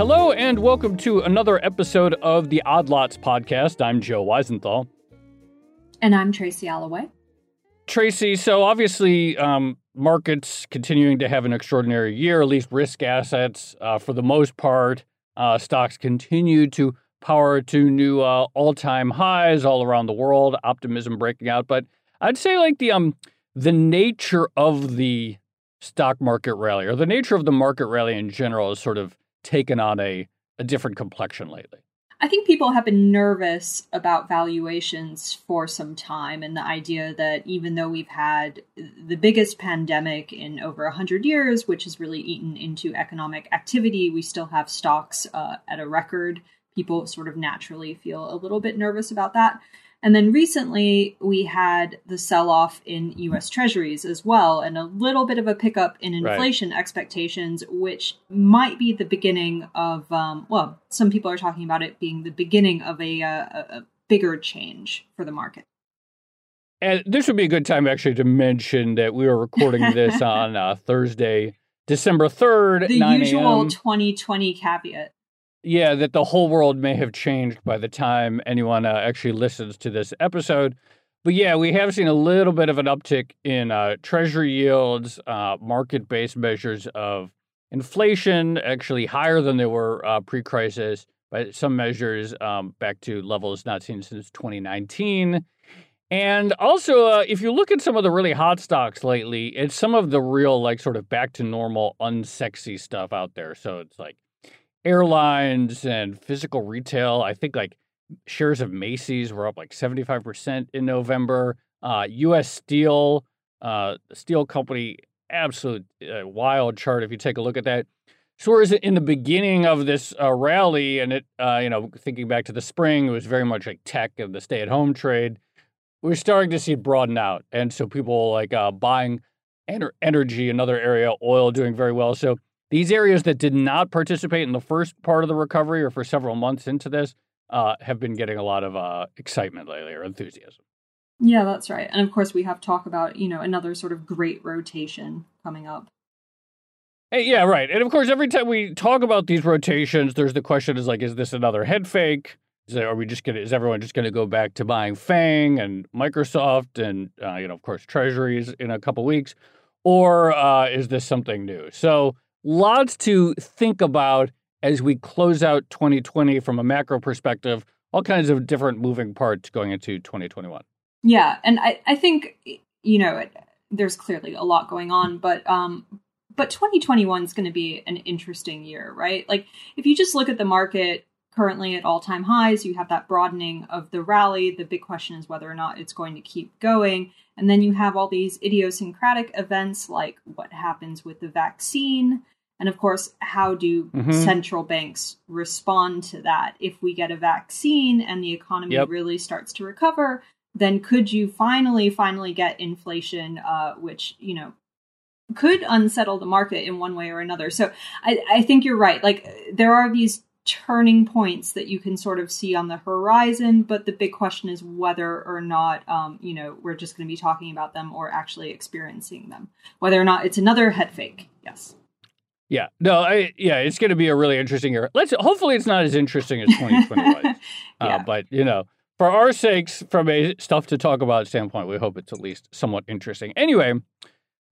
Hello, and welcome to another episode of the Odd Lots podcast. I'm Joe Weisenthal. And I'm Tracy Alloway. Tracy, so obviously, um, markets continuing to have an extraordinary year, at least risk assets, uh, for the most part. Uh, stocks continue to power to new uh, all-time highs all around the world. Optimism breaking out, but I'd say like the um the nature of the stock market rally or the nature of the market rally in general is sort of taken on a a different complexion lately. I think people have been nervous about valuations for some time, and the idea that even though we've had the biggest pandemic in over 100 years, which has really eaten into economic activity, we still have stocks uh, at a record. People sort of naturally feel a little bit nervous about that. And then recently we had the sell off in US Treasuries as well, and a little bit of a pickup in inflation right. expectations, which might be the beginning of, um, well, some people are talking about it being the beginning of a, uh, a, a bigger change for the market. And this would be a good time actually to mention that we are recording this on uh, Thursday, December 3rd, the usual 2020 caveat yeah, that the whole world may have changed by the time anyone uh, actually listens to this episode. But yeah, we have seen a little bit of an uptick in uh, treasury yields, uh, market based measures of inflation, actually higher than they were uh, pre crisis, but some measures um, back to levels not seen since 2019. And also, uh, if you look at some of the really hot stocks lately, it's some of the real, like, sort of back to normal, unsexy stuff out there. So it's like airlines and physical retail. I think like shares of Macy's were up like 75% in November. Uh, US Steel, uh, steel company, absolute uh, wild chart if you take a look at that. So whereas in the beginning of this uh, rally, and it, uh, you know, thinking back to the spring, it was very much like tech and the stay-at-home trade. We're starting to see it broaden out, and so people like uh, buying ener- energy, another area, oil doing very well. So these areas that did not participate in the first part of the recovery or for several months into this uh, have been getting a lot of uh, excitement lately or enthusiasm. Yeah, that's right. And of course, we have talk about, you know, another sort of great rotation coming up. Hey, yeah, right. And of course, every time we talk about these rotations, there's the question is like, is this another head fake? Is there, are we just gonna? Is everyone just gonna go back to buying Fang and Microsoft and uh, you know, of course, Treasuries in a couple weeks, or uh, is this something new? So lots to think about as we close out 2020 from a macro perspective, all kinds of different moving parts going into 2021. Yeah, and I, I think you know it, there's clearly a lot going on, but um, but 2021 is going to be an interesting year, right? Like if you just look at the market currently at all time highs, you have that broadening of the rally. The big question is whether or not it's going to keep going, and then you have all these idiosyncratic events like what happens with the vaccine and of course, how do mm-hmm. central banks respond to that? If we get a vaccine and the economy yep. really starts to recover, then could you finally, finally get inflation, uh, which, you know, could unsettle the market in one way or another. So I, I think you're right. Like there are these turning points that you can sort of see on the horizon, but the big question is whether or not, um, you know, we're just going to be talking about them or actually experiencing them. Whether or not it's another head fake. Yes. Yeah, no, I, yeah, it's going to be a really interesting year. Let's hopefully it's not as interesting as 2020 was, uh, yeah. uh, but you know, for our sakes, from a stuff to talk about standpoint, we hope it's at least somewhat interesting. Anyway,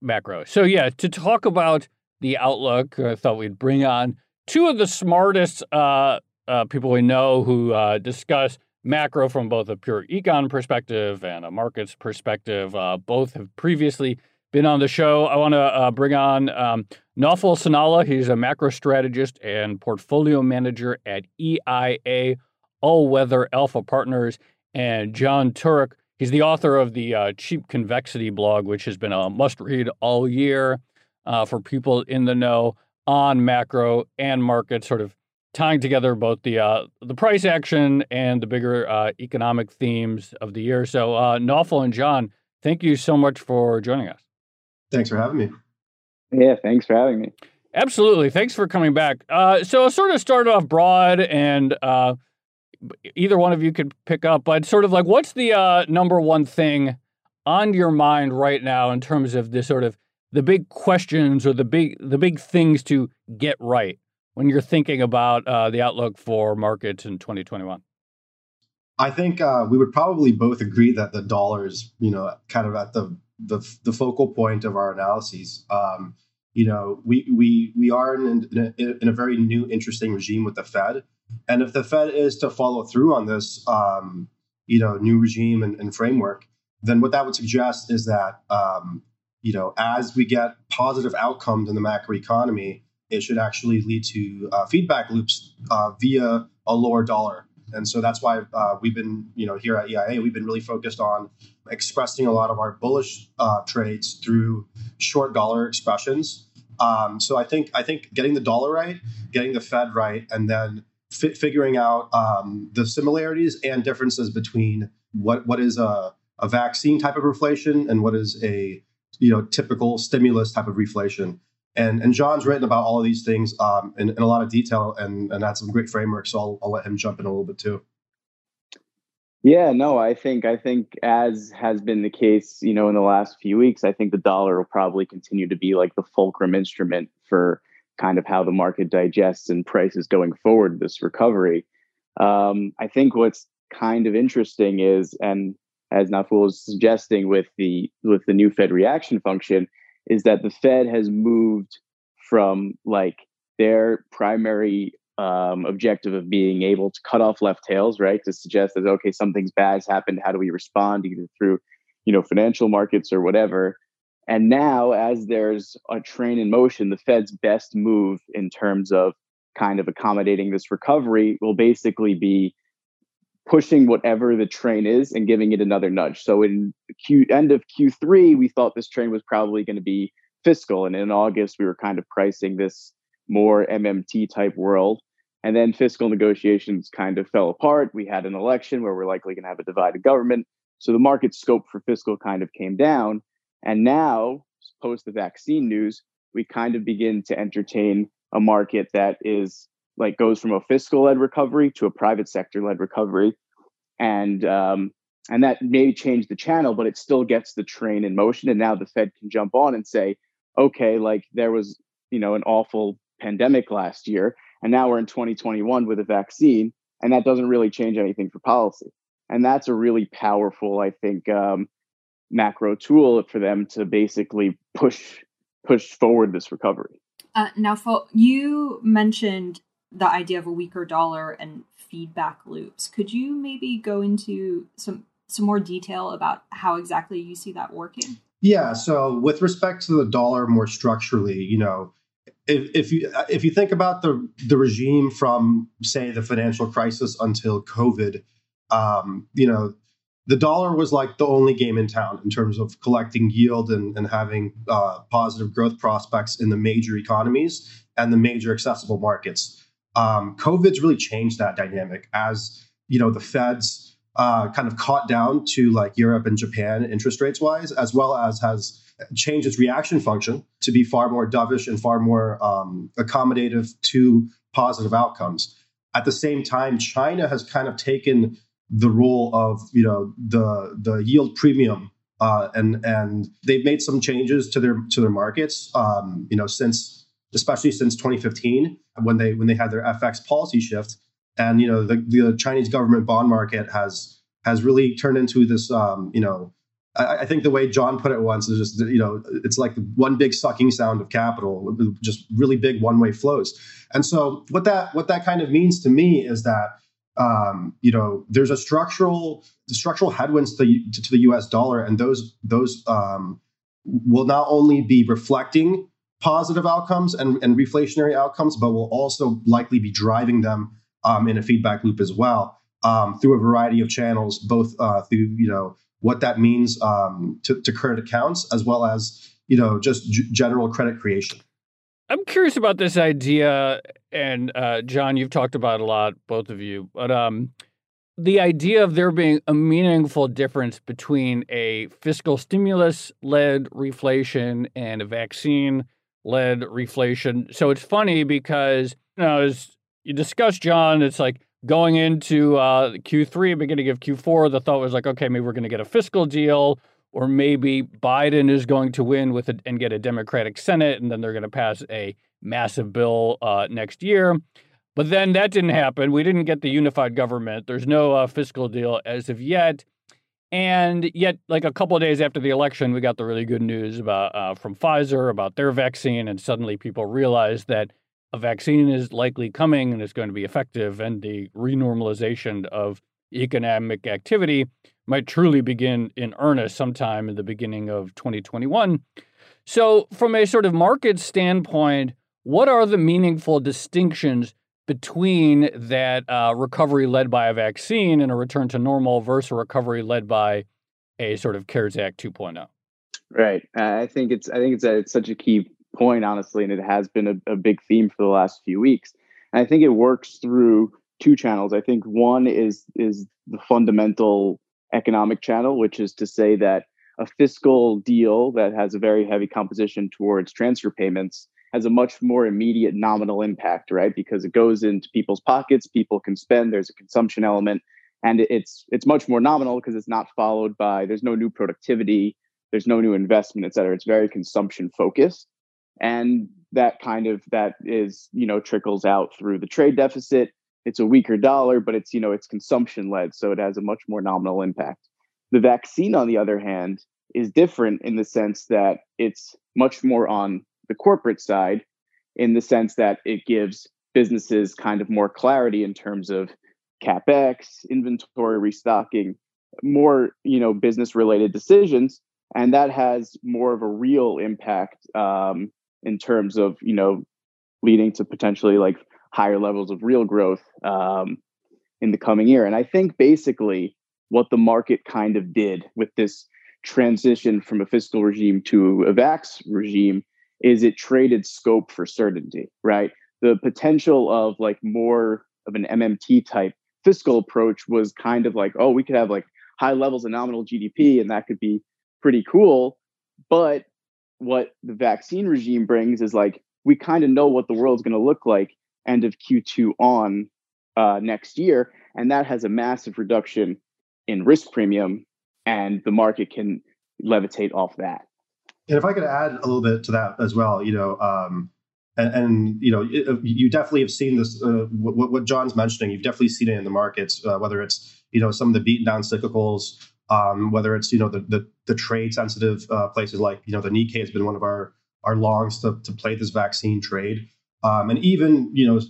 macro. So yeah, to talk about the outlook, I thought we'd bring on two of the smartest uh, uh, people we know who uh, discuss macro from both a pure econ perspective and a markets perspective. Uh, both have previously been on the show. I want to uh, bring on um, Naufal Sanaullah. He's a macro strategist and portfolio manager at EIA All Weather Alpha Partners, and Jon Turek. He's the author of the uh, Cheap Convexity blog, which has been a must read all year for people in the know on macro and market, sort of tying together both the uh, the price action and the bigger uh, economic themes of the year. So, uh, Naufal and Jon, thank you so much for joining us. Thanks for having me. Yeah, thanks for having me. Absolutely. Thanks for coming back. Uh, so I'll sort of start off broad and uh, either one of you could pick up, but sort of like what's the uh, number one thing on your mind right now in terms of the sort of the big questions or the big the big things to get right when you're thinking about uh, the outlook for markets in 2021? I think uh, we would probably both agree that the dollar is, you know, kind of at the the, the focal point of our analyses. Um, you know, we we we are in, in a, in, a, very new, interesting regime with the Fed, and if the Fed is to follow through on this, um, you know, new regime and, and, framework, then what that would suggest is that, um, you know, as we get positive outcomes in the macroeconomy, it should actually lead to uh, feedback loops uh, via a lower dollar. And so that's why uh, we've been, you know, here at EIA, we've been really focused on expressing a lot of our bullish uh, trades through short dollar expressions. Um, so I think I think getting the dollar right, getting the Fed right, and then fi- figuring out um, the similarities and differences between what what is a, a vaccine type of inflation and what is a you know typical stimulus type of reflation. And, and Jon's written about all of these things um, in, in, a lot of detail and, and had some great frameworks. So I'll, I'll let him jump in a little bit too. Yeah, no, I think I think as has been the case, you know, in the last few weeks, I think the dollar will probably continue to be like the fulcrum instrument for kind of how the market digests and prices going forward this recovery. Um, I think what's kind of interesting is, and as Naufal was suggesting with the with the new Fed reaction function, is that the Fed has moved from like their primary um, objective of being able to cut off left tails, right? To suggest that okay, something's bad has happened. How do we respond, either through you know financial markets or whatever? And now, as there's a train in motion, the Fed's best move in terms of kind of accommodating this recovery will basically be pushing whatever the train is and giving it another nudge. So in Q end of Q3, we thought this train was probably going to be fiscal, and in August we were kind of pricing this more MMT type world. And then fiscal negotiations kind of fell apart. We had an election where we're likely going to have a divided government. So the market scope for fiscal kind of came down. And now, post the vaccine news, we kind of begin to entertain a market that is like goes from a fiscal led recovery to a private sector led recovery, and um, and that may change the channel, but it still gets the train in motion. And now the Fed can jump on and say, okay, like there was you know an awful pandemic last year, and now we're in 2021 with a vaccine, and that doesn't really change anything for policy. And that's a really powerful, I think, um, macro tool for them to basically push push forward this recovery. Uh, now, you mentioned the idea of a weaker dollar and feedback loops. Could you maybe go into some some more detail about how exactly you see that working? Yeah. So, with respect to the dollar more structurally, you know, if, if you if you think about the the regime from say the financial crisis until COVID, um, you know, the dollar was like the only game in town in terms of collecting yield and, and having uh, positive growth prospects in the major economies and the major accessible markets. Um, COVID's really changed that dynamic as you know the Fed's uh, kind of caught down to like Europe and Japan interest rates wise, as well as has changed its reaction function to be far more dovish and far more um, accommodative to positive outcomes. At the same time, China has kind of taken the role of you know the the yield premium uh, and and they've made some changes to their to their markets um, you know since especially since 2015 when they when they had their FX policy shift and you know the, the Chinese government bond market has has really turned into this um, you know I, I, think the way Jon put it once is just you know it's like one big sucking sound of capital just really big one way flows and so what that what that kind of means to me is that um, you know, there's a structural structural headwinds to, to, to the U.S. dollar, and those those um, will not only be reflecting positive outcomes and, and reflationary outcomes, but will also likely be driving them um, in a feedback loop as well um, through a variety of channels, both uh, through you know what that means um, to, to current accounts as well as you know just g- general credit creation. I'm curious about this idea, and uh, Jon, you've talked about a lot, both of you, but um, the idea of there being a meaningful difference between a fiscal stimulus led reflation and a vaccine led reflation. So it's funny because, you know, as you discussed, Jon, it's like going into uh, Q3, beginning of Q4, the thought was like, okay, maybe we're going to get a fiscal deal or maybe Biden is going to win with a, and get a Democratic Senate, and then they're going to pass a massive bill uh, next year. But then that didn't happen. We didn't get the unified government. There's no uh, fiscal deal as of yet. And yet, like a couple of days after the election, we got the really good news about uh, from Pfizer about their vaccine, and suddenly people realized that a vaccine is likely coming and is going to be effective, and the renormalization of economic activity might truly begin in earnest sometime in the beginning of 2021. So, from a sort of market standpoint, what are the meaningful distinctions between that uh, recovery led by a vaccine and a return to normal versus a recovery led by a sort of CARES Act 2.0? Right. I think it's I think it's, a, it's such a key point, honestly, and it has been a, a big theme for the last few weeks. And I think it works through two channels. I think one is is the fundamental economic channel, which is to say that a fiscal deal that has a very heavy composition towards transfer payments has a much more immediate nominal impact, right? Because it goes into people's pockets, people can spend, there's a consumption element, and it's it's much more nominal because it's not followed by there's no new productivity, there's no new investment, et cetera. It's very consumption focused. And that kind of that is, you know, trickles out through the trade deficit. It's a weaker dollar, but it's, you know, it's consumption led. So it has a much more nominal impact. The vaccine, on the other hand, is different in the sense that it's much more on the corporate side in the sense that it gives businesses kind of more clarity in terms of capex inventory restocking more you know business related decisions. And that has more of a real impact um, in terms of you know leading to potentially like higher levels of real growth um, in the coming year. And i think basically what the market kind of did with this transition from a fiscal regime to a vax regime is it traded scope for certainty, right? The potential of like more of an MMT type fiscal approach was kind of like, oh, we could have like high levels of nominal GDP and that could be pretty cool. But what the vaccine regime brings is like, we kind of know what the world's going to look like end of Q2 on uh, next year. And that has a massive reduction in risk premium, and the market can levitate off that. And if I could add a little bit to that as well, you know, um, and, and, you know, it, you definitely have seen this. Uh, what, what, Jon's mentioning, you've definitely seen it in the markets, uh, whether it's you know some of the beaten down cyclicals, um, whether it's you know the the, the trade sensitive uh, places like you know the Nikkei has been one of our our longs to, to play this vaccine trade. Um, and even you know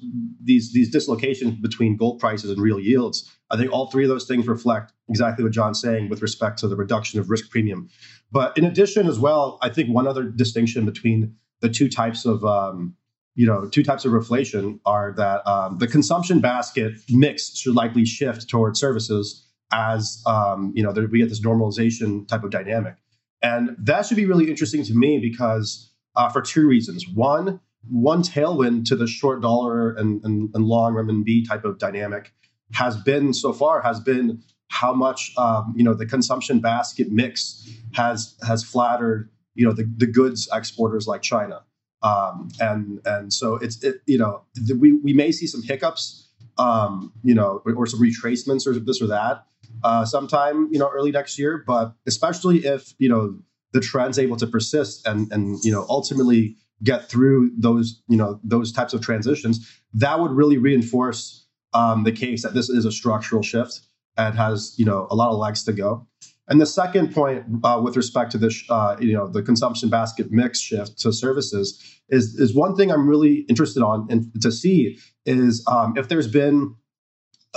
these these dislocations between gold prices and real yields. I think all three of those things reflect exactly what Jon's saying with respect to the reduction of risk premium. But in addition, as well, I think one other distinction between the two types of um, you know two types of reflation are that um, the consumption basket mix should likely shift towards services as um, you know there, we get this normalization type of dynamic, and that should be really interesting to me because uh, for two reasons. One one tailwind to the short dollar and, and, and long renminbi type of dynamic has been so far has been how much um, you know the consumption basket mix has has flattered you know the, the goods exporters like China. Um, and and so it's it, you know the, we we may see some hiccups um, you know or, or, some retracements or this or that uh, sometime you know early next year. But especially if you know the trend's able to persist and and you know ultimately get through those you know those types of transitions that would really reinforce um, the case that this is a structural shift and has you know a lot of legs to go. And the second point uh, with respect to this uh, you know the consumption basket mix shift to services is is one thing i'm really interested on and to see is um, if there's been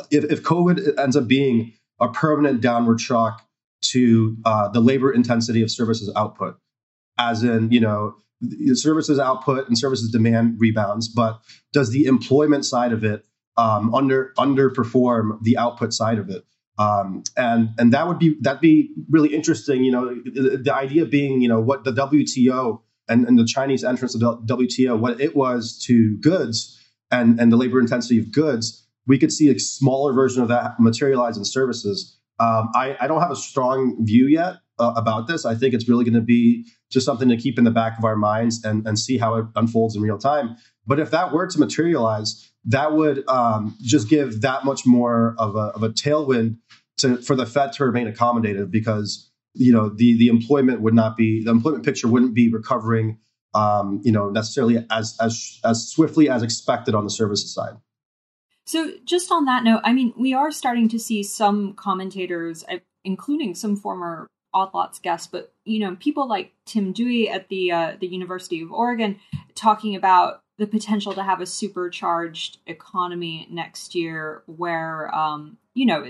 if, if covid ends up being a permanent downward shock to uh, the labor intensity of services output as in you know services output and services demand rebounds, but does the employment side of it um, under underperform the output side of it? Um, and and that would be that'd be really interesting. You know, the, the idea being, you know, what the WTO and, and the Chinese entrance of the WTO, what it was to goods and and the labor intensity of goods, we could see a smaller version of that materialize in services. Um, I, I don't have a strong view yet uh, about this. I think it's really going to be just something to keep in the back of our minds and, and see how it unfolds in real time. But if that were to materialize, that would um, just give that much more of a, of a tailwind to, for the Fed to remain accommodative because you know the the employment would not be the employment picture wouldn't be recovering um, you know, necessarily as as as swiftly as expected on the services side. So, just on that note, I mean, we are starting to see some commentators, including some former Odd Lots guests, but you know, people like Tim Duy at the uh, the University of Oregon talking about the potential to have a supercharged economy next year, where um, you know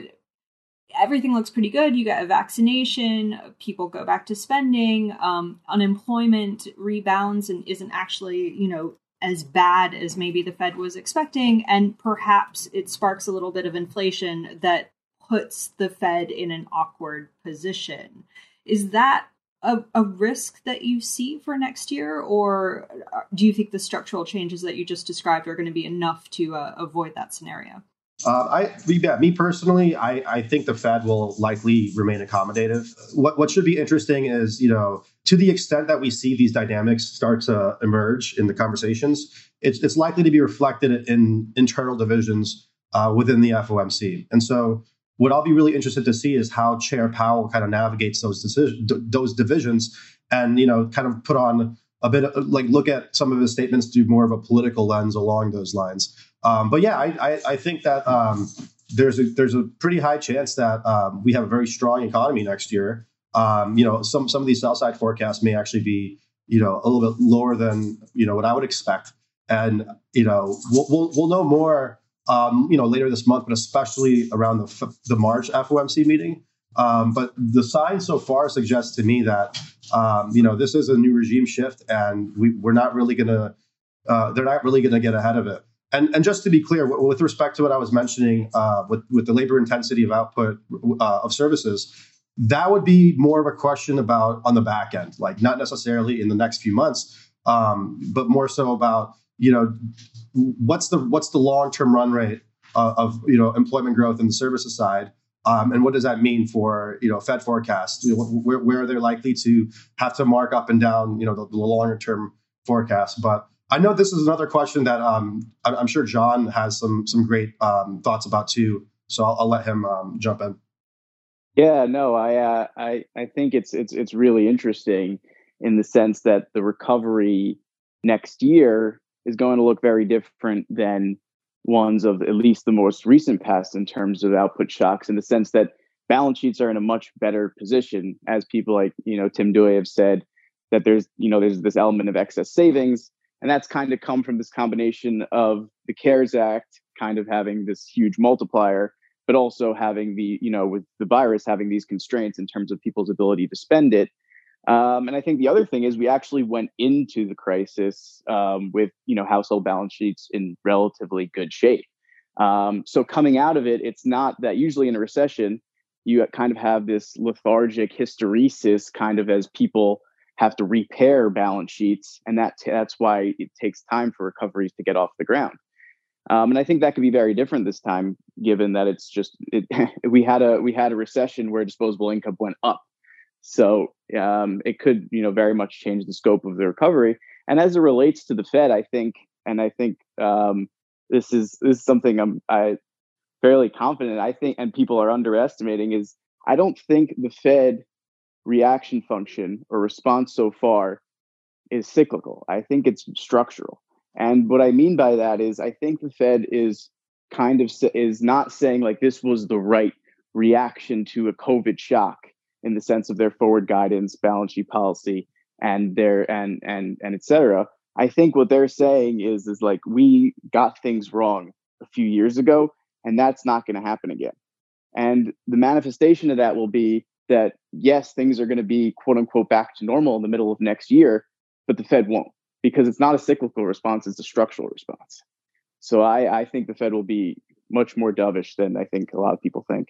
everything looks pretty good. You get a vaccination, people go back to spending, um, unemployment rebounds and isn't actually, you know, as bad as maybe the Fed was expecting. And perhaps it sparks a little bit of inflation that puts the Fed in an awkward position. Is that a, a risk that you see for next year, or do you think the structural changes that you just described are going to be enough to uh, avoid that scenario? Uh, I, yeah, me personally, I, I think the Fed will likely remain accommodative. What what should be interesting is, you know, to the extent that we see these dynamics start to emerge in the conversations, it's it's likely to be reflected in internal divisions uh, within the FOMC. And so, what I'll be really interested to see is how Chair Powell kind of navigates those decisions, those divisions, and you know, kind of put on a bit of, like look at some of his statements through more of a political lens along those lines. Um, but yeah, I, I, I think that um, there's a there's a pretty high chance that um, we have a very strong economy next year. Um, you know, some some of these sell side forecasts may actually be you know a little bit lower than you know what I would expect, and you know we'll we'll, we'll know more um, you know later this month, but especially around the the March FOMC meeting. Um, but the signs so far suggest to me that you know this is a new regime shift, and we, we're not really gonna uh, they're not really gonna get ahead of it. And, and just to be clear, with respect to what I was mentioning uh, with, with the labor intensity of output uh, of services, that would be more of a question about on the back end, like not necessarily in the next few months, um, but more so about you know what's the what's the long term run rate of, of, you know employment growth in the services side, um, and what does that mean for you know Fed forecasts? You know, where, where are they likely to have to mark up and down you know the, the longer term forecasts? But I know this is another question that um, I'm sure Jon has some some great um, thoughts about too. So I'll, I'll let him um, jump in. Yeah, no, I, uh, I I think it's it's it's really interesting in the sense that the recovery next year is going to look very different than ones of at least the most recent past in terms of output shocks. In the sense that balance sheets are in a much better position, as people like you know Tim Duy have said that there's you know there's this element of excess savings and that's kind of come from this combination of the CARES Act kind of having this huge multiplier, but also having the, you know, with the virus having these constraints in terms of people's ability to spend it. Um, and I think the other thing is we actually went into the crisis um, with, you know, household balance sheets in relatively good shape. Um, so coming out of it, it's not that usually in a recession, you kind of have this lethargic hysteresis kind of as people have to repair balance sheets, and that that's why it takes time for recoveries to get off the ground. Um, and I think that could be very different this time, given that it's just it, we had a we had a recession where disposable income went up, so um, it could you know very much change the scope of the recovery. And as it relates to the Fed, I think, and I think um, this is this is something I'm I fairly confident. I think, and people are underestimating is I don't think the Fed reaction function or response so far is cyclical. I think it's structural. And what I mean by that is I think the Fed is kind of is not saying like this was the right reaction to a COVID shock in the sense of their forward guidance, balance sheet policy, and their and and and etc. I think what they're saying is is like we got things wrong a few years ago, and that's not going to happen again. And the manifestation of that will be that yes, things are going to be quote unquote back to normal in the middle of next year, but the Fed won't because it's not a cyclical response, it's a structural response. So I, I think the Fed will be much more dovish than I think a lot of people think.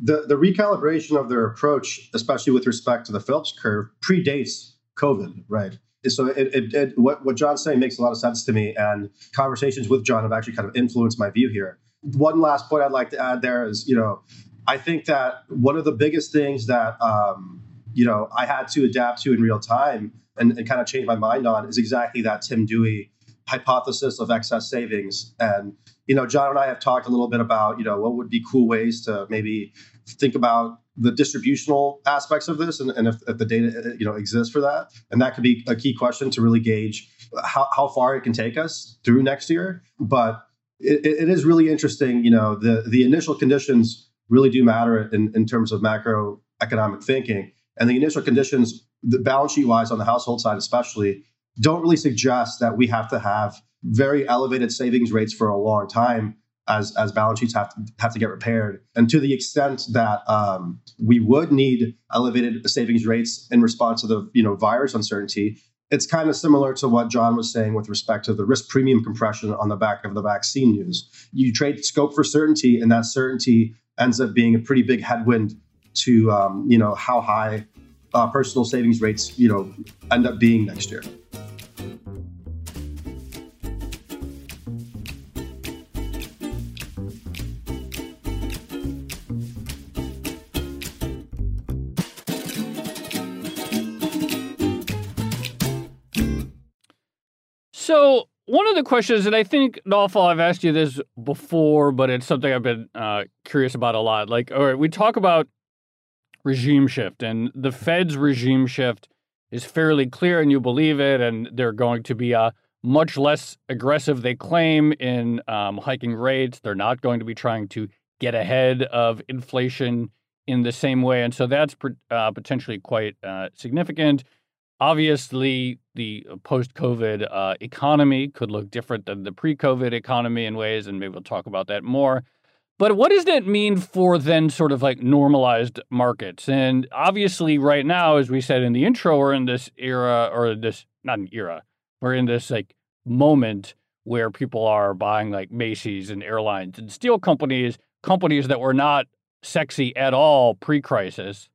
The, the recalibration of their approach, especially with respect to the Phillips curve, predates COVID, right? So it, it, it, what, what Jon's saying makes a lot of sense to me, and conversations with Jon have actually kind of influenced my view here. One last point I'd like to add there is, you know, I think that one of the biggest things that um, you know I had to adapt to in real time and, and kind of change my mind on is exactly that Tim Duy hypothesis of excess savings. And you know, Jon and I have talked a little bit about, you know, what would be cool ways to maybe think about the distributional aspects of this and, and if, if, the data uh, you know exists for that. And that could be a key question to really gauge how, how far it can take us through next year. But it, it is really interesting you know the the initial conditions really do matter in, in terms of macroeconomic thinking. And the initial conditions the balance sheet wise on the household side especially don't really suggest that we have to have very elevated savings rates for a long time as as balance sheets have to have to get repaired. And to the extent that um, we would need elevated savings rates in response to the you know virus uncertainty, it's kind of similar to what Jon was saying with respect to the risk premium compression on the back of the vaccine news. You trade scope for certainty, and that certainty ends up being a pretty big headwind to um, you know how high uh, personal savings rates you know end up being next year. So one of the questions, and I think Naufal, I've asked you this before, but it's something I've been uh, curious about a lot. Like, all right, we talk about regime shift, and the Fed's regime shift is fairly clear, and you believe it, and they're going to be uh, much less aggressive. They claim in um, hiking rates. They're not going to be trying to get ahead of inflation in the same way, and so that's uh, potentially quite uh, significant. Obviously, the uh, post COVID uh, economy could look different than the pre COVID economy in ways, and maybe we'll talk about that more. But what does that mean for then sort of like normalized markets? And obviously, right now, as we said in the intro, we're in this era, or this, not an era, we're in this like moment where people are buying like Macy's and airlines and steel companies, companies that were not sexy at all pre crisis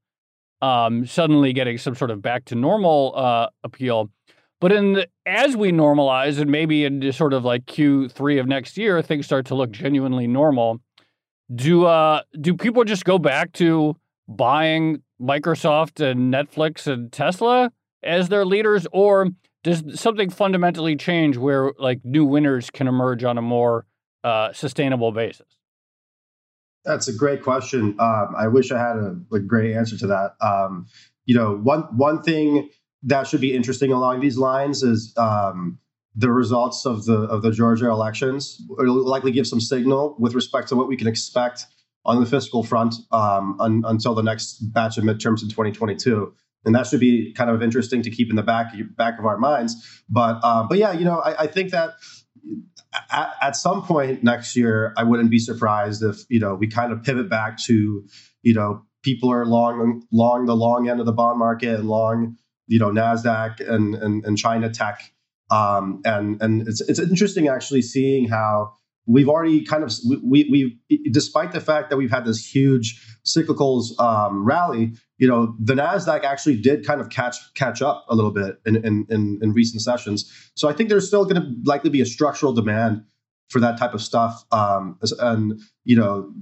um, suddenly getting some sort of back to normal uh, appeal. But in the, as we normalize, and maybe in sort of like Q3 of next year, things start to look genuinely normal. Do uh, do people just go back to buying Microsoft and Netflix and Tesla as their leaders, or does something fundamentally change where like new winners can emerge on a more uh, sustainable basis? That's a great question. Um, I wish I had a, a, great answer to that. Um, you know, one one thing that should be interesting along these lines is um, the results of the of the Georgia elections. It'll likely give some signal with respect to what we can expect on the fiscal front um, un, until the next batch of midterms in 2022 and that should be kind of interesting to keep in the back back of our minds. But uh, but yeah, you know, I, I think that at, at, some point next year, I wouldn't be surprised if you know we kind of pivot back to you know people are long long the long end of the bond market and long you know Nasdaq and and, and China tech, um, and and it's it's interesting actually seeing how we've already kind of we we despite the fact that we've had this huge cyclicals um, rally, you know, the Nasdaq actually did kind of catch catch up a little bit in in in, in recent sessions. So I think there's still going to likely be a structural demand for that type of stuff. Um, and you know,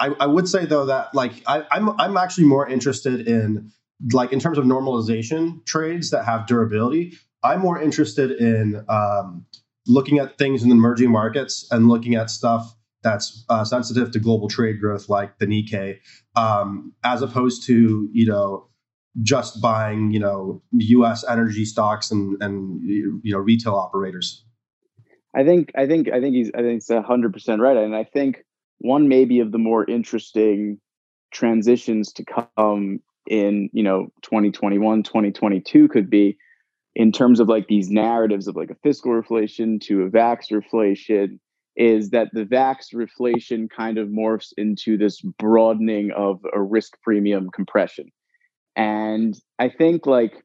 I, I would say though that like I, I'm I'm actually more interested in like in terms of normalization trades that have durability. I'm more interested in um, looking at things in the emerging markets and looking at stuff that's uh, sensitive to global trade growth, like the Nikkei, um, as opposed to you know just buying you know U.S. energy stocks and and you know retail operators. I think I think I think he's I think it's hundred percent right, and I think one maybe of the more interesting transitions to come in you know 2021 2022 could be in terms of like these narratives of like a fiscal reflation to a vax reflation is that the vax reflation kind of morphs into this broadening of a risk premium compression. And i think like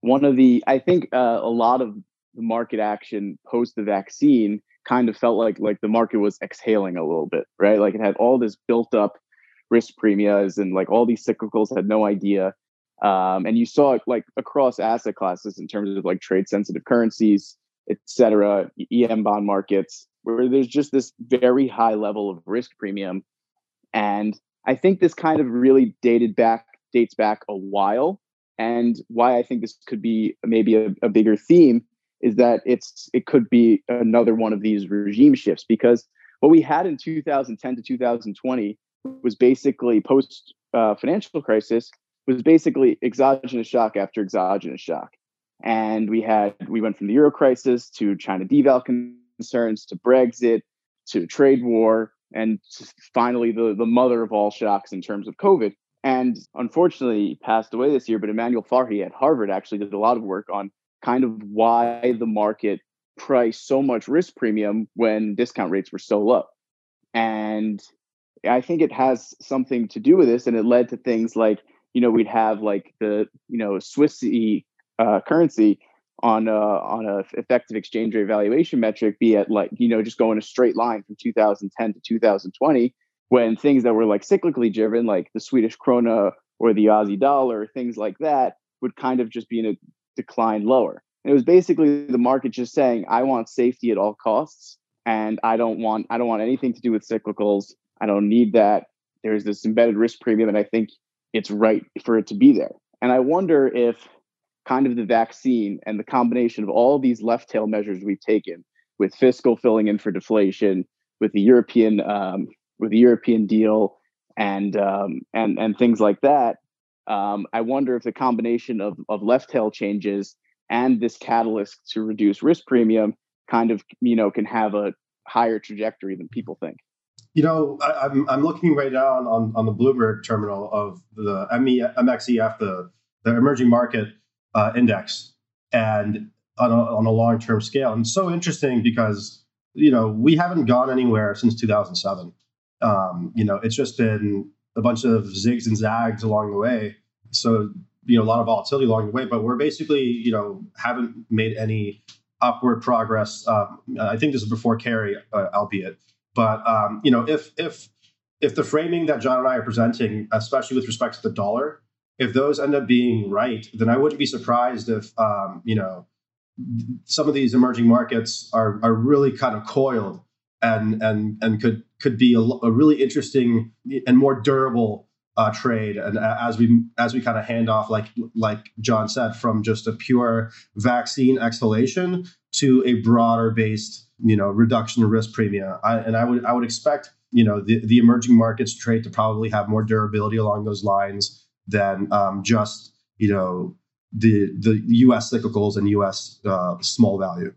one of the i think uh, a lot of the market action post the vaccine kind of felt like like the market was exhaling a little bit right? Like it had all this built up risk premias and like all these cyclicals had no idea um, and you saw it like across asset classes in terms of like trade sensitive currencies, et cetera, EM bond markets, where there's just this very high level of risk premium. And I think this kind of really dated back, dates back a while. And why I think this could be maybe a, a bigger theme is that it's it could be another one of these regime shifts because what we had in 2010 to 2020 was basically post uh, financial crisis was basically exogenous shock after exogenous shock. And we had we went from the euro crisis to china deval concerns to brexit to trade war and finally the, the mother of all shocks in terms of covid. And unfortunately he passed away this year but emmanuel farhi at harvard actually did a lot of work on kind of why the market priced so much risk premium when discount rates were so low. And i think it has something to do with this and it led to things like you know we'd have like the you know swiss uh, currency on a, on a effective exchange rate valuation metric be at like you know just going a straight line from 2010 to 2020 when things that were like cyclically driven like the swedish krona or the aussie dollar things like that would kind of just be in a decline lower. And it was basically the market just saying i want safety at all costs and i don't want i don't want anything to do with cyclicals. I don't need that. There's this embedded risk premium and i think it's right for it to be there and i wonder if kind of the vaccine and the combination of all these left tail measures we've taken with fiscal filling in for deflation, with the European um, with the European deal, and um, and and things like that. Um, I wonder if the combination of of left tail changes and this catalyst to reduce risk premium kind of you know can have a higher trajectory than people think. You know, I, am I'm, I'm looking right now on, on, on the Bloomberg terminal of the ME, MXEF, the the emerging market uh, index and on a, on a long term scale. And so interesting because you know we haven't gone anywhere since 2007. Um, you know, it's just been a bunch of zigs and zags along the way. So you know, a lot of volatility along the way, but we're basically you know haven't made any upward progress. Um, I think this is before carry, uh, albeit, but um, you know, if if if the framing that Jon and I are presenting, especially with respect to the dollar, if those end up being right, then I wouldn't be surprised if um, you know some of these emerging markets are are really kind of coiled and and and could could be a, a really interesting and more durable uh, trade. And as we as we kind of hand off, like like Jon said, from just a pure vaccine exhalation to a broader based you know reduction in risk premium. I, and I would I would expect you know the the emerging markets trade to probably have more durability along those lines than um, just you know the the U.S. cyclicals and U.S. Uh, small value.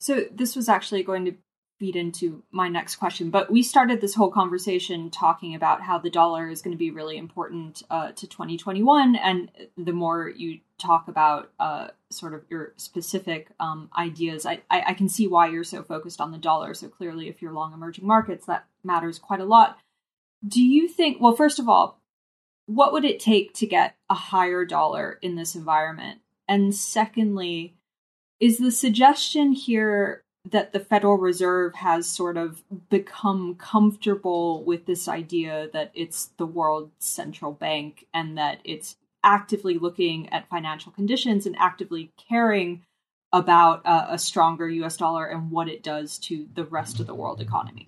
So this was actually going to feed into my next question, but we started this whole conversation talking about how the dollar is going to be really important uh, to 2021, and the more you talk about uh, sort of your specific um, ideas, I, I, I can see why you're so focused on the dollar. So clearly, if you're long emerging markets, that matters quite a lot. Do you think? Well, first of all, what would it take to get a higher dollar in this environment? And secondly, is the suggestion here that the Federal Reserve has sort of become comfortable with this idea that it's the world's central bank and that it's actively looking at financial conditions and actively caring about a stronger US dollar and what it does to the rest of the world economy?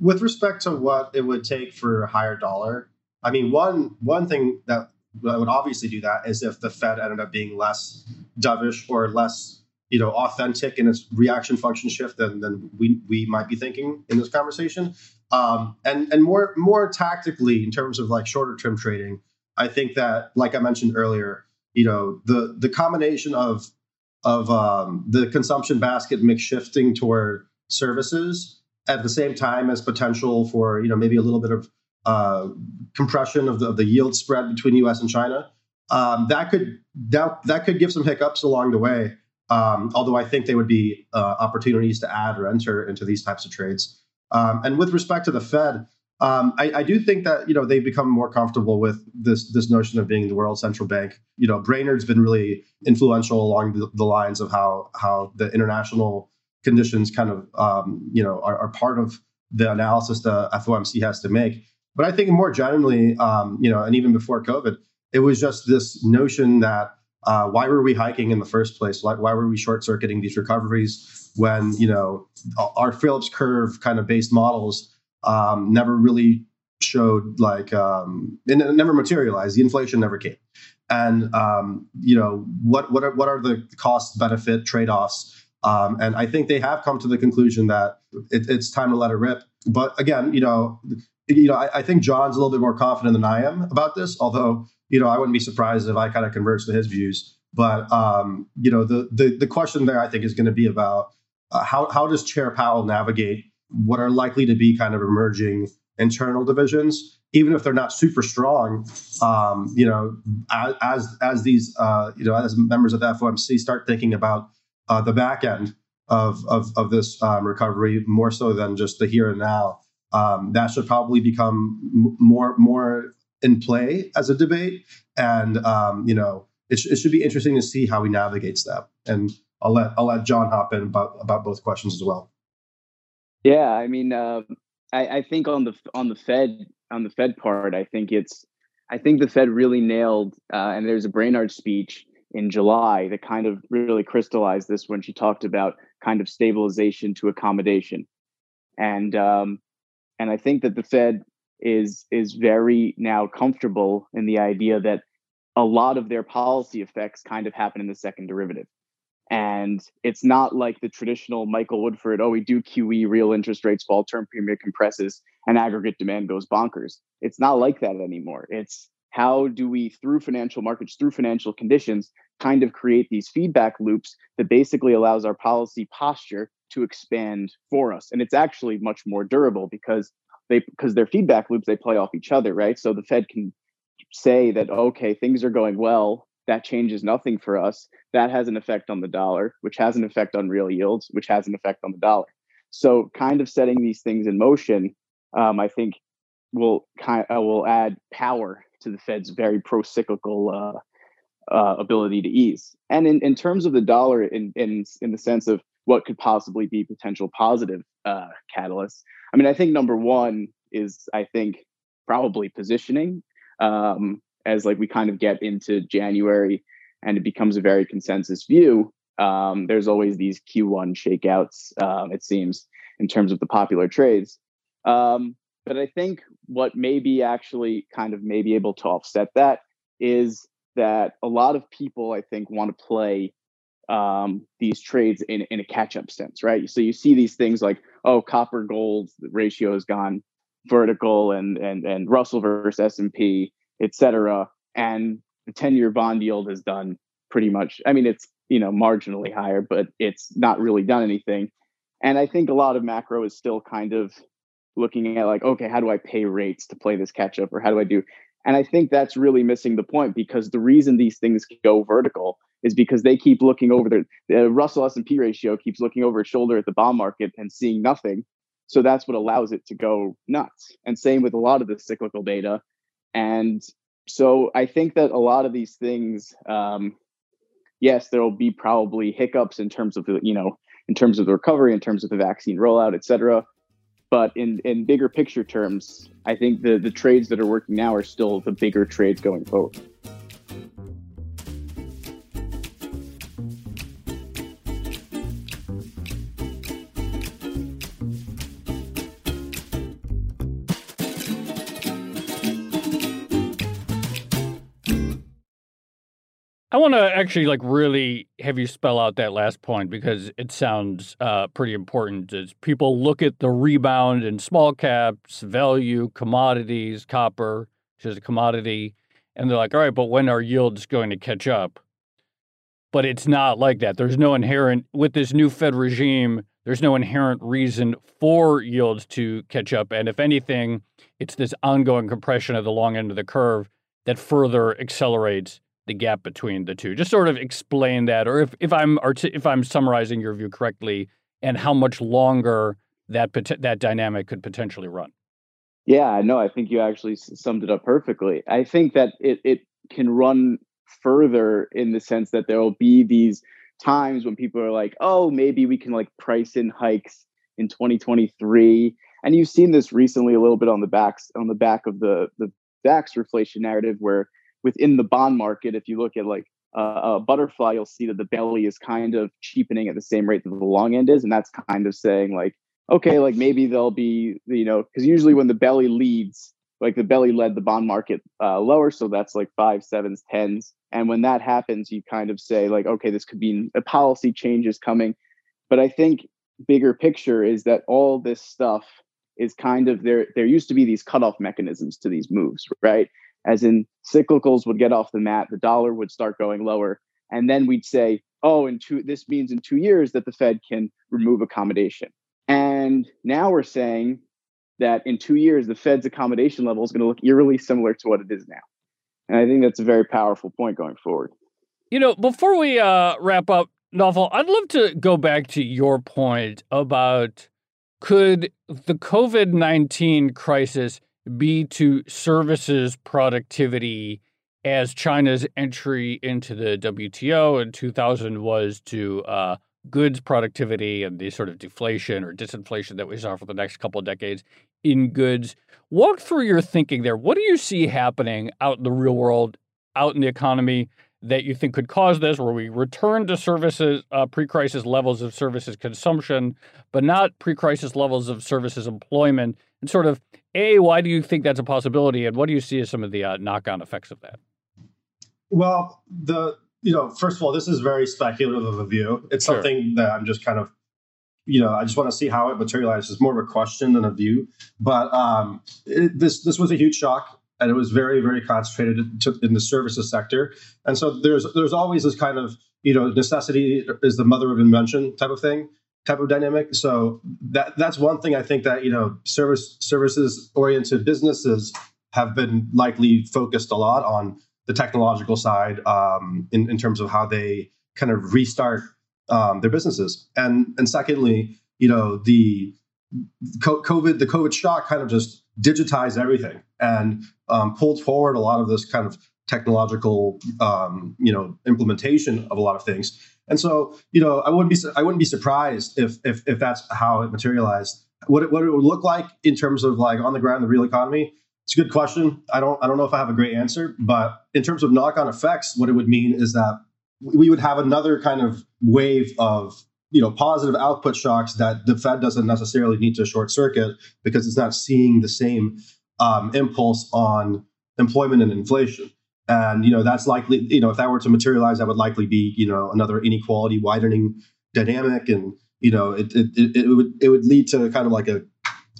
With respect to what it would take for a higher dollar, I mean, one one thing that would obviously do that is if the Fed ended up being less dovish or less, you know, authentic in its reaction function shift than than we we might be thinking in this conversation. Um, and and more more tactically in terms of like shorter term trading, I think that like I mentioned earlier, you know, the the combination of of um, the consumption basket mix shifting toward services at the same time as potential for you know maybe a little bit of uh, compression of the, of the yield spread between U.S. and China. Um, that could that that could give some hiccups along the way. Um, although I think they would be uh, opportunities to add or enter into these types of trades. Um, and with respect to the Fed, um, I, I, do think that you know they've become more comfortable with this this notion of being the world central bank. You know, Brainard's been really influential along the, the lines of how how the international conditions kind of um, you know are, are, part of the analysis the FOMC has to make. But I think more generally, um, you know, and even before COVID, it was just this notion that uh, why were we hiking in the first place? Why, why were we short circuiting these recoveries when you know our Phillips curve kind of based models um, never really showed like um, it never materialized. The inflation never came, and um, you know what what are what are the cost benefit trade offs? Um, and I think they have come to the conclusion that it, it's time to let it rip. But again, you know, you know, I, I, think Jon's a little bit more confident than I am about this. Although, you know, I wouldn't be surprised if I kind of converge to his views. But um, you know, the the the question there, I think, is going to be about uh, how how does Chair Powell navigate what are likely to be kind of emerging internal divisions, even if they're not super strong. Um, you know, as as, these uh, you know as members of the FOMC start thinking about uh, the back end of of, of this um, recovery more so than just the here and now. Um, that should probably become more more in play as a debate, and um, you know it, sh- it should be interesting to see how he navigates that. And I'll let I'll let Jon hop in about about both questions as well. Yeah, I mean, uh, I, I think on the on the Fed on the Fed part, I think it's I think the Fed really nailed, uh, and there's a Brainard speech in July that kind of really crystallized this when she talked about kind of stabilization to accommodation, and um, and I think that the Fed is is very now comfortable in the idea that a lot of their policy effects kind of happen in the second derivative. And it's not like the traditional Michael Woodford, oh, we do QE, real interest rates fall, term premium compresses, and aggregate demand goes bonkers. It's not like that anymore. It's how do we, through financial markets, through financial conditions, kind of create these feedback loops that basically allows our policy posture to expand for us. And it's actually much more durable because they because they're feedback loops, they play off each other, right? So the Fed can say that okay, things are going well, that changes nothing for us. That has an effect on the dollar, which has an effect on real yields, which has an effect on the dollar. So, kind of setting these things in motion, um, I think, will kind uh, will add power to the Fed's very pro-cyclical uh, uh, ability to ease. And in, in terms of the dollar, in in in the sense of what could possibly be potential positive uh, catalysts, I mean, I think number one is I think probably positioning. Um, as like we kind of get into January and it becomes a very consensus view, um, there's always these Q1 shakeouts, um, it seems, in terms of the popular trades. Um, but I think what may be actually kind of may be able to offset that is that a lot of people, I think, want to play um, these trades in, in a catch up sense, right? So you see these things like, oh, copper gold ratio has gone vertical and and and Russell versus S and P et cetera. And the 10 year bond yield has done pretty much, I mean, it's, you know, marginally higher, but it's not really done anything. And I think a lot of macro is still kind of looking at like, okay, how do I pay rates to play this catch up or how do I do? And I think that's really missing the point because the reason these things go vertical is because they keep looking over their the Russell S&P ratio keeps looking over its shoulder at the bond market and seeing nothing. So that's what allows it to go nuts. And same with a lot of the cyclical data. And so I think that a lot of these things, um, yes, there will be probably hiccups in terms of the, you know, in terms of the recovery, in terms of the vaccine rollout, et cetera. But in, in bigger picture terms, I think the, the trades that are working now are still the bigger trades going forward. I want to actually like really have you spell out that last point because it sounds uh, pretty important. As people look at the rebound in small caps, value, commodities, copper, which is a commodity, and they're like, all right, but when are yields going to catch up? But it's not like that. There's no inherent with this new Fed regime. There's no inherent reason for yields to catch up, and if anything, it's this ongoing compression of the long end of the curve that further accelerates the gap between the two. Just sort of explain that, or if, if I'm if I'm summarizing your view correctly, and how much longer that that dynamic could potentially run. Yeah, no, I think you actually summed it up perfectly. I think that it it can run further in the sense that there will be these times when people are like, "Oh, maybe we can like price in hikes in 2023." And you've seen this recently a little bit on the backs on the back of the the DAX reflation narrative where within the bond market, if you look at like uh, a butterfly, you'll see that the belly is kind of cheapening at the same rate that the long end is, and that's kind of saying like, okay, like maybe there'll be you know, because usually when the belly leads, like the belly led the bond market uh, lower. So that's like five, sevens, tens. And when that happens, you kind of say, like, okay, this could be a policy change is coming. But I think bigger picture is that all this stuff is kind of there. There used to be these cutoff mechanisms to these moves, right? As in cyclicals would get off the mat, the dollar would start going lower. And then we'd say, oh, in two, this means in two years that the Fed can remove accommodation. And now we're saying that in two years, the Fed's accommodation level is going to look eerily similar to what it is now. And I think that's a very powerful point going forward. You know, before we uh, wrap up, Naufal, I'd love to go back to your point about could the COVID 19 crisis be to services productivity as China's entry into the WTO in 2000 was to uh, goods productivity and the sort of deflation or disinflation that we saw for the next couple of decades in goods. Walk through your thinking there. What do you see happening out in the real world, out in the economy that you think could cause this, where we return to services, uh, pre crisis levels of services consumption, but not pre crisis levels of services employment? And sort of, A, why do you think that's a possibility? And what do you see as some of the uh, knock on effects of that? Well, the you know, first of all, this is very speculative of a view. It's sure. something that I'm just kind of, you know, I just want to see how it materializes. It's more of a question than a view. But um, it, this this was a huge shock, and it was very very concentrated to, in the services sector. And so there's there's always this kind of you know necessity is the mother of invention type of thing type of dynamic. So that that's one thing I think that you know service services oriented businesses have been likely focused a lot on the technological side um, in, in terms of how they kind of restart um, their businesses. And and secondly, you know, the COVID, the COVID shock kind of just digitized everything and um, pulled forward a lot of this kind of technological, um, you know, implementation of a lot of things. And so, you know, I wouldn't be I wouldn't be surprised if if, if that's how it materialized. What it, what it would look like in terms of like on the ground, the real economy, it's a good question. I don't I don't know if I have a great answer, but in terms of knock-on effects, what it would mean is that we would have another kind of wave of you know positive output shocks that the Fed doesn't necessarily need to short circuit because it's not seeing the same um, impulse on employment and inflation. And you know that's likely you know if that were to materialize, that would likely be you know another inequality widening dynamic, and you know it it, it, would it would lead to kind of like a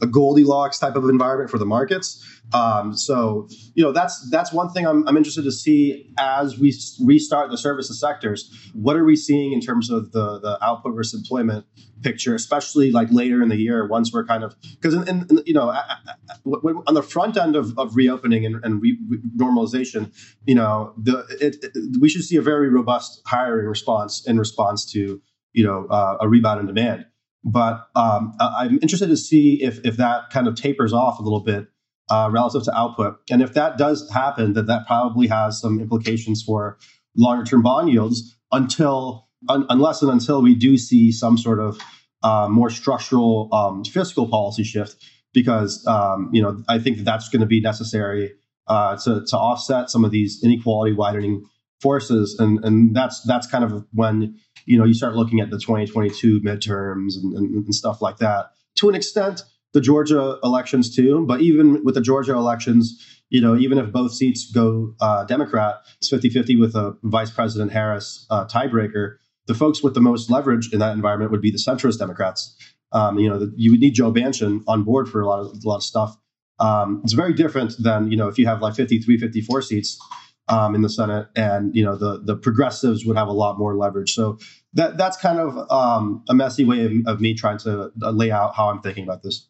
a Goldilocks type of environment for the markets. Um, so you know that's that's one thing I'm, I'm interested to see as we restart the services sectors. What are we seeing in terms of the the output versus employment picture, especially like later in the year once we're kind of because in, in, you know on the front end of, of reopening and, and re, re, normalization, you know the it, it, we should see a very robust hiring response in response to you know uh, a rebound in demand. But um, I'm interested to see if if that kind of tapers off a little bit uh, relative to output, and if that does happen, that that probably has some implications for longer term bond yields until un, unless and until we do see some sort of uh, more structural um, fiscal policy shift, because um, you know I think that that's going to be necessary uh, to to offset some of these inequality widening forces, and and that's that's kind of when you know you start looking at the 2022 midterms and, and, and stuff like that. To an extent, the Georgia elections too, but even with the Georgia elections, you know, even if both seats go uh, Democrat, it's 50-50 with a Vice President Harris uh, tiebreaker. The folks with the most leverage in that environment would be the centrist Democrats. Um, you know, the, you would need Joe Manchin on board for a lot of a lot of stuff. Um, it's very different than you know if you have like 53, 54 seats um, in the Senate, and you know the the progressives would have a lot more leverage. So that that's kind of um, a messy way of, of, me trying to uh, lay out how I'm thinking about this.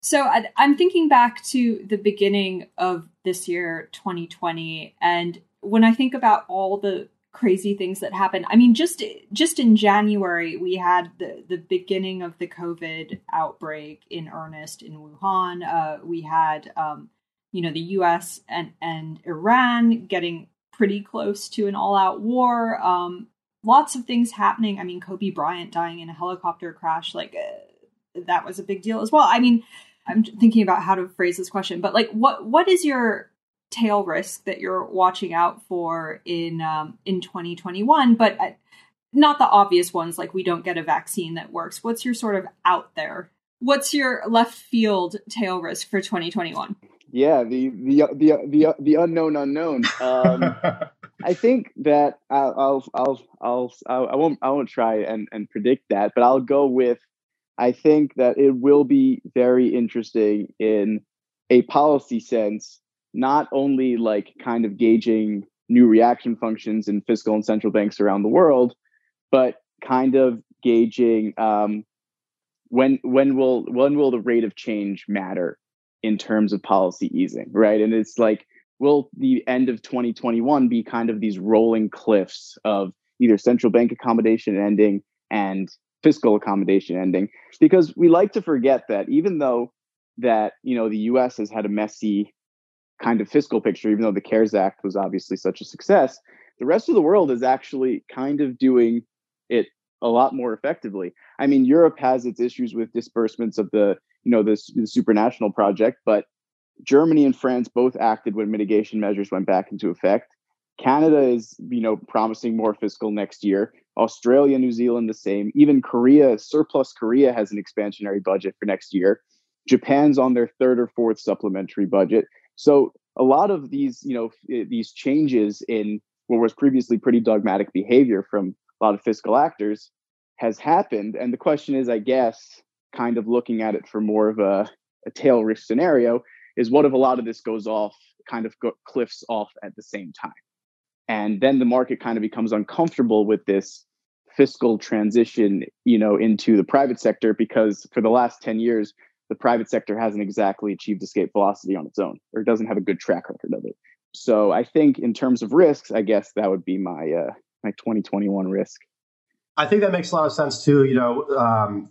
So I'm thinking back to the beginning of this year, 2020, and when I think about all the crazy things that happened, I mean, just just in January, we had the the beginning of the COVID outbreak in earnest in Wuhan. Uh, we had um, you know, the US and, and Iran getting pretty close to an all out war. Um, lots of things happening. I mean, Kobe Bryant dying in a helicopter crash, like uh, that was a big deal as well. I mean, I'm thinking about how to phrase this question, but like, what what is your tail risk that you're watching out for in um, in 2021? But uh, not the obvious ones, like we don't get a vaccine that works. What's your sort of out there? What's your left field tail risk for 2021? Yeah, the the the the, the unknown unknown. Um, I think that I'll I'll I'll I'll I won't I won't try and and predict that, but I'll go with I think that it will be very interesting in a policy sense, not only like kind of gauging new reaction functions in fiscal and central banks around the world, but kind of gauging um, when when will when will the rate of change matter in terms of policy easing, right? And it's like will the end of 2021 be kind of these rolling cliffs of either central bank accommodation ending and fiscal accommodation ending because we like to forget that even though that you know the US has had a messy kind of fiscal picture even though the CARES Act was obviously such a success the rest of the world is actually kind of doing it a lot more effectively i mean europe has its issues with disbursements of the you know this the supranational project but Germany and France both acted when mitigation measures went back into effect. Canada is, you know, promising more fiscal next year. Australia, New Zealand, the same. Even Korea, surplus Korea has an expansionary budget for next year. Japan's on their third or fourth supplementary budget. So a lot of these, you know, eh, these changes in what was previously pretty dogmatic behavior from a lot of fiscal actors has happened. And the question is, I guess, kind of looking at it for more of a, a tail risk scenario, is what if a lot of this goes off, kind of go, cliffs off at the same time? And then the market kind of becomes uncomfortable with this fiscal transition, you know, into the private sector because for the last 10 years, the private sector hasn't exactly achieved escape velocity on its own or doesn't have a good track record of it. So I think in terms of risks, I guess that would be my uh, my 2021 risk. I think that makes a lot of sense too. You know, um,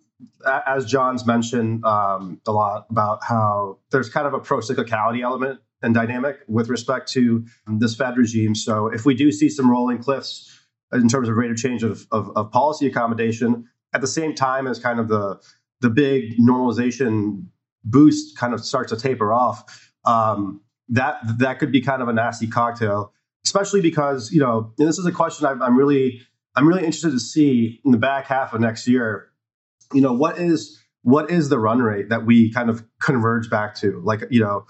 as Jon's mentioned um, a lot about how there's kind of a pro cyclicality element and dynamic with respect to this Fed regime. So if we do see some rolling cliffs in terms of rate of change of, of, of policy accommodation, at the same time as kind of the the big normalization boost kind of starts to taper off, um, that that could be kind of a nasty cocktail, especially because you know, and this is a question I'm, I'm really I'm really interested to see in the back half of next year you know what is what is the run rate that we kind of converge back to? Like you know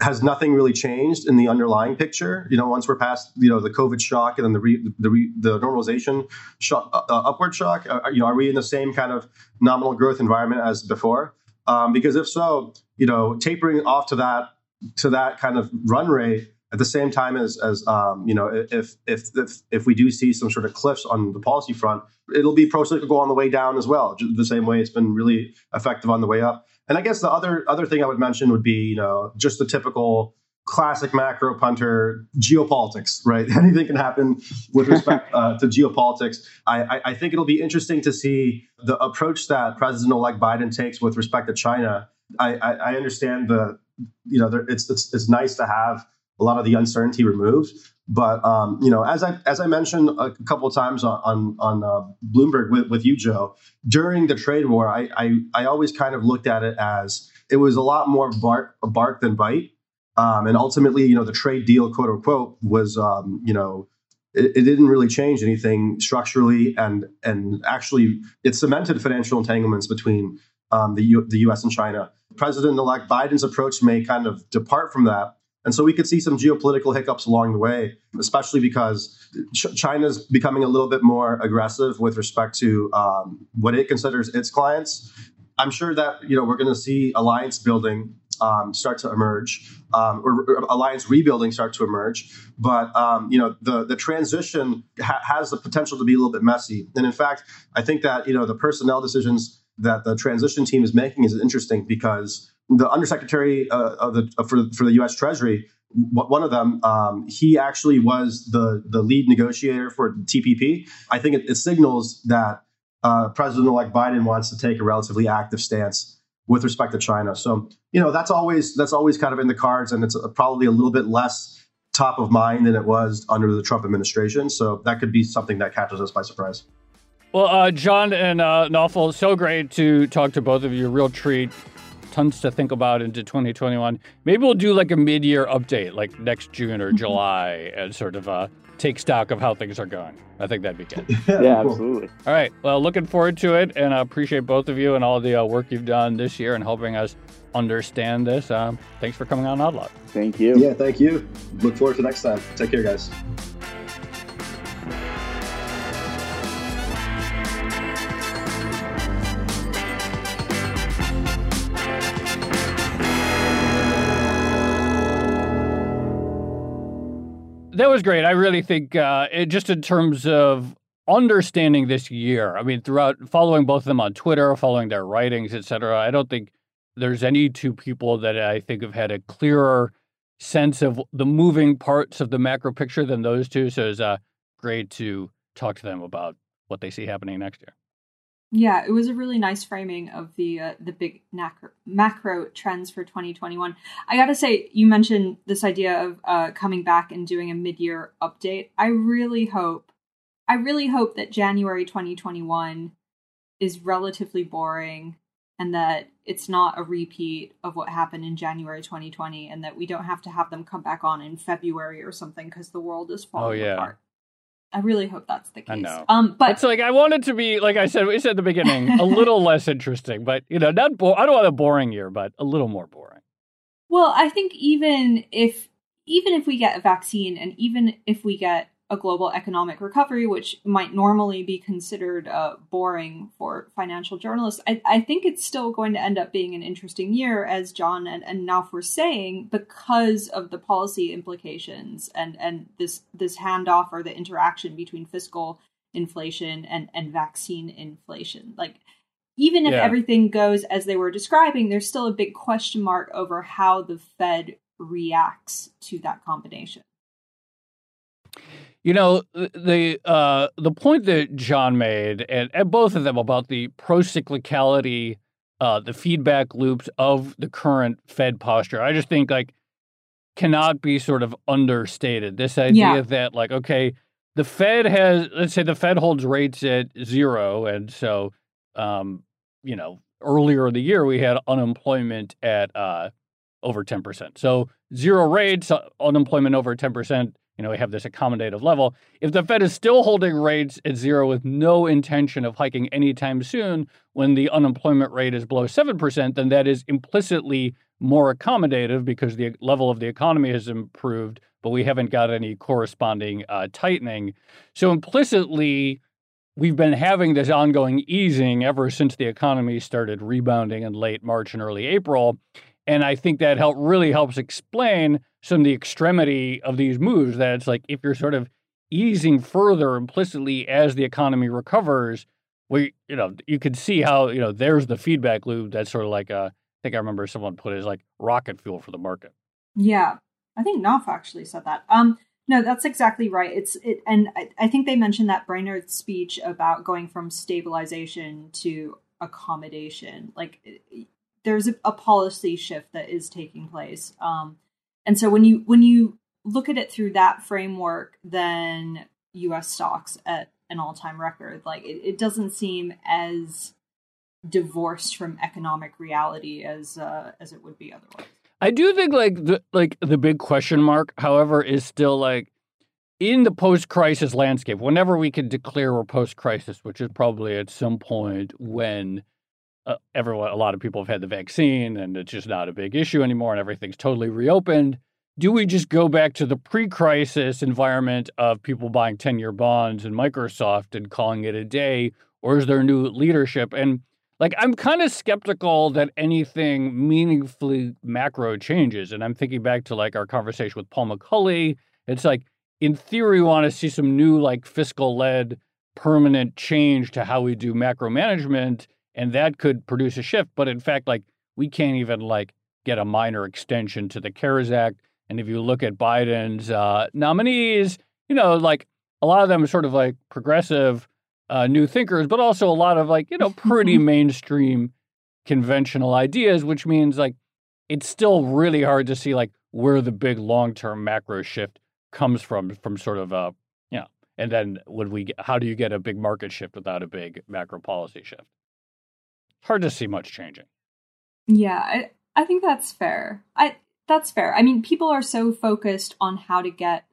has nothing really changed in the underlying picture you know once we're past you know the covid shock and then the re, the, re, the normalization shock, uh, uh, upward shock? Uh, you know are we in the same kind of nominal growth environment as before? Um, because if so you know tapering off to that to that kind of run rate at the same time as as um, you know if, if if if we do see some sort of cliffs on the policy front it'll be pro-cyclical on the way down as well the same way it's been really effective on the way up. And i guess the other other thing i would mention would be you know just the typical classic macro punter geopolitics right? Anything can happen with respect uh, to geopolitics. I, I, think it'll be interesting to see the approach that president-elect biden takes with respect to china. I i, I understand the you know there, it's, it's it's nice to have a lot of the uncertainty removed. But um, you know, as I as I mentioned a couple of times on on, on uh, Bloomberg with, with you, Joe, during the trade war, I, I, I always kind of looked at it as it was a lot more bark bark than bite, um, and ultimately, you know, the trade deal, quote unquote, was um, you know. It, didn't really change anything structurally, and and actually, it cemented financial entanglements between um, the U, the U.S. and China. President-elect Biden's approach may kind of depart from that, and so we could see some geopolitical hiccups along the way, especially because Ch- China's becoming a little bit more aggressive with respect to um, what it considers its clients. I'm sure that you know we're going to see alliance building um, start to emerge, um, or, or, alliance rebuilding start to emerge. But um, you know the the transition ha- has the potential to be a little bit messy. And in fact, I think that you know the personnel decisions that the transition team is making is interesting because the undersecretary uh, of the uh, for for the U.S. Treasury, one of them, um, he actually was the the lead negotiator for TPP. I think it, it signals that uh, President-elect Biden wants to take a relatively active stance with respect to China. So you know that's always that's always kind of in the cards, and it's probably a little bit less top of mind than it was under the Trump administration. So that could be something that catches us by surprise. Well, uh, Jon and uh, Naufal, so great to talk to both of you. Real treat tons to think about into 2021. Maybe we'll do like a mid-year update, like next June or mm-hmm. July, and sort of uh, take stock of how things are going. I think that'd be good. yeah, absolutely. All right. Well, looking forward to it, and I appreciate both of you and all the uh, work you've done this year and helping us understand this. Um, thanks for coming on Odd Thank you. Yeah, thank you. Look forward to next time. Take care, guys. That was great. I really think, uh, it, just in terms of understanding this year, I mean, throughout following both of them on Twitter, following their writings, etc. I don't think there's any two people that I think have had a clearer sense of the moving parts of the macro picture than those two. So it's uh, great to talk to them about what they see happening next year. Yeah, it was a really nice framing of the uh, the big macro, macro trends for 2021. I got to say, you mentioned this idea of uh, coming back and doing a mid year update. I really hope, I really hope that January 2021 is relatively boring and that it's not a repeat of what happened in January 2020 and that we don't have to have them come back on in February or something because the world is falling oh, yeah. apart. I really hope that's the case. I know. Um, but it's like I want it to be like I said. We said at the beginning, a little less interesting, but you know, not. Bo- I don't want a boring year, but a little more boring. Well, I think even if even if we get a vaccine, and even if we get a global economic recovery, which might normally be considered uh, boring for financial journalists, I, I, think it's still going to end up being an interesting year, as Jon and, and Nauf were saying, because of the policy implications and, and this this handoff or the interaction between fiscal inflation and, and vaccine inflation. Like even if yeah. everything goes as they were describing, there's still a big question mark over how the Fed reacts to that combination. You know the uh, the point that Jon made, and, and both of them about the pro-cyclicality, uh, the feedback loops of the current Fed posture. I just think like cannot be sort of understated. This idea yeah. that like okay, the Fed has let's say the Fed holds rates at zero, and so um, you know earlier in the year we had unemployment at uh, over ten percent. So zero rates, uh, unemployment over ten percent you know, we have this accommodative level. If the Fed is still holding rates at zero with no intention of hiking anytime soon, when the unemployment rate is below 7%, then that is implicitly more accommodative because the level of the economy has improved, but we haven't got any corresponding uh, tightening. So implicitly, we've been having this ongoing easing ever since the economy started rebounding in late March and early April. And I think that help really helps explain some of the extremity of these moves. That it's like if you're sort of easing further implicitly as the economy recovers, we you know you can see how you know there's the feedback loop. That's sort of like a, I think I remember someone put it as like rocket fuel for the market. Yeah, I think Nauf actually said that. Um, no, that's exactly right. It's it, and I, I think they mentioned that Brainard speech about going from stabilization to accommodation. Like there's a, a, policy shift that is taking place. Um, and so when you when you look at it through that framework, then U.S. stocks at an all time record. Like it, it, doesn't seem as divorced from economic reality as uh, as it would be otherwise. I do think like the like the big question mark, however, is still like in the post crisis landscape. Whenever we can declare we're post crisis, which is probably at some point when uh, everyone, a lot of people have had the vaccine and it's just not a big issue anymore and everything's totally reopened. Do we just go back to the pre crisis environment of people buying 10 year bonds and Microsoft and calling it a day? Or is there new leadership? And like, I'm kind of skeptical that anything meaningfully macro changes. And I'm thinking back to like our conversation with Paul McCulley. It's like, in theory, we want to see some new, like, fiscal led permanent change to how we do macro management and that could produce a shift. But in fact, like we can't even like get a minor extension to the CARES Act. And if you look at Biden's uh, nominees, you know, like a lot of them are sort of like progressive uh, new thinkers, but also a lot of like, you know, pretty mainstream conventional ideas, which means like it's still really hard to see like where the big long term macro shift comes from, from sort of a, you know, and then would we, how do you get a big market shift without a big macro policy shift? Hard to see much changing. Yeah, I, I think that's fair. I that's fair. I mean, people are so focused on how to get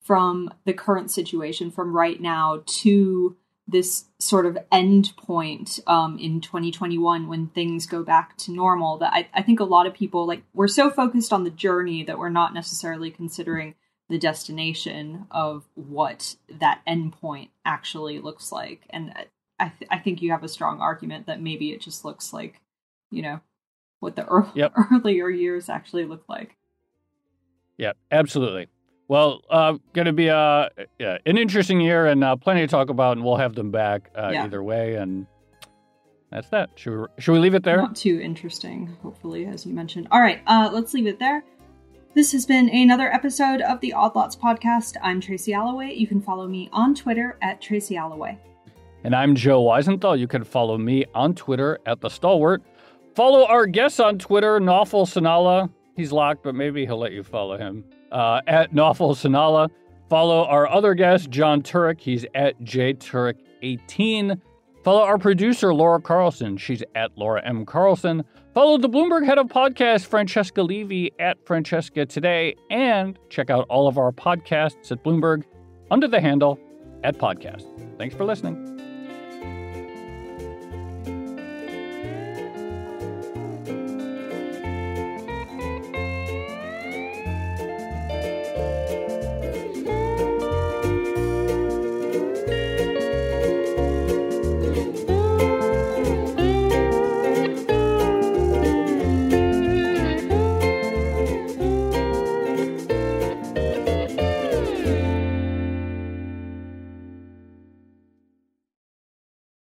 from the current situation from right now to this sort of end point um, in 2021 when things go back to normal that I, I think a lot of people like we're so focused on the journey that we're not necessarily considering the destination of what that end point actually looks like and I, th- I think you have a strong argument that maybe it just looks like you know what the early, yep. earlier years actually look like yeah absolutely well, uh, going to be uh, yeah, an interesting year and uh, plenty to talk about, and we'll have them back uh, yeah. either way. And that's that. Should we, should we leave it there? Not too interesting, hopefully, as you mentioned. All right, uh, let's leave it there. This has been another episode of the Odd Lots podcast. I'm Tracy Alloway. You can follow me on Twitter at Tracy Alloway. And I'm Joe Weisenthal. You can follow me on Twitter at The Stalwart. Follow our guests on Twitter, Naufal Sanaullah. He's locked, but maybe he'll let you follow him uh, at Naufal Sanaullah. Follow our other guest, Jon Turek. He's at jturek18. Follow our producer, Laura Carlson. She's at Laura M. Carlson. Follow the Bloomberg head of podcast, Francesca Levy, at Francesca Today. And check out all of our podcasts at Bloomberg under the handle at podcast. Thanks for listening.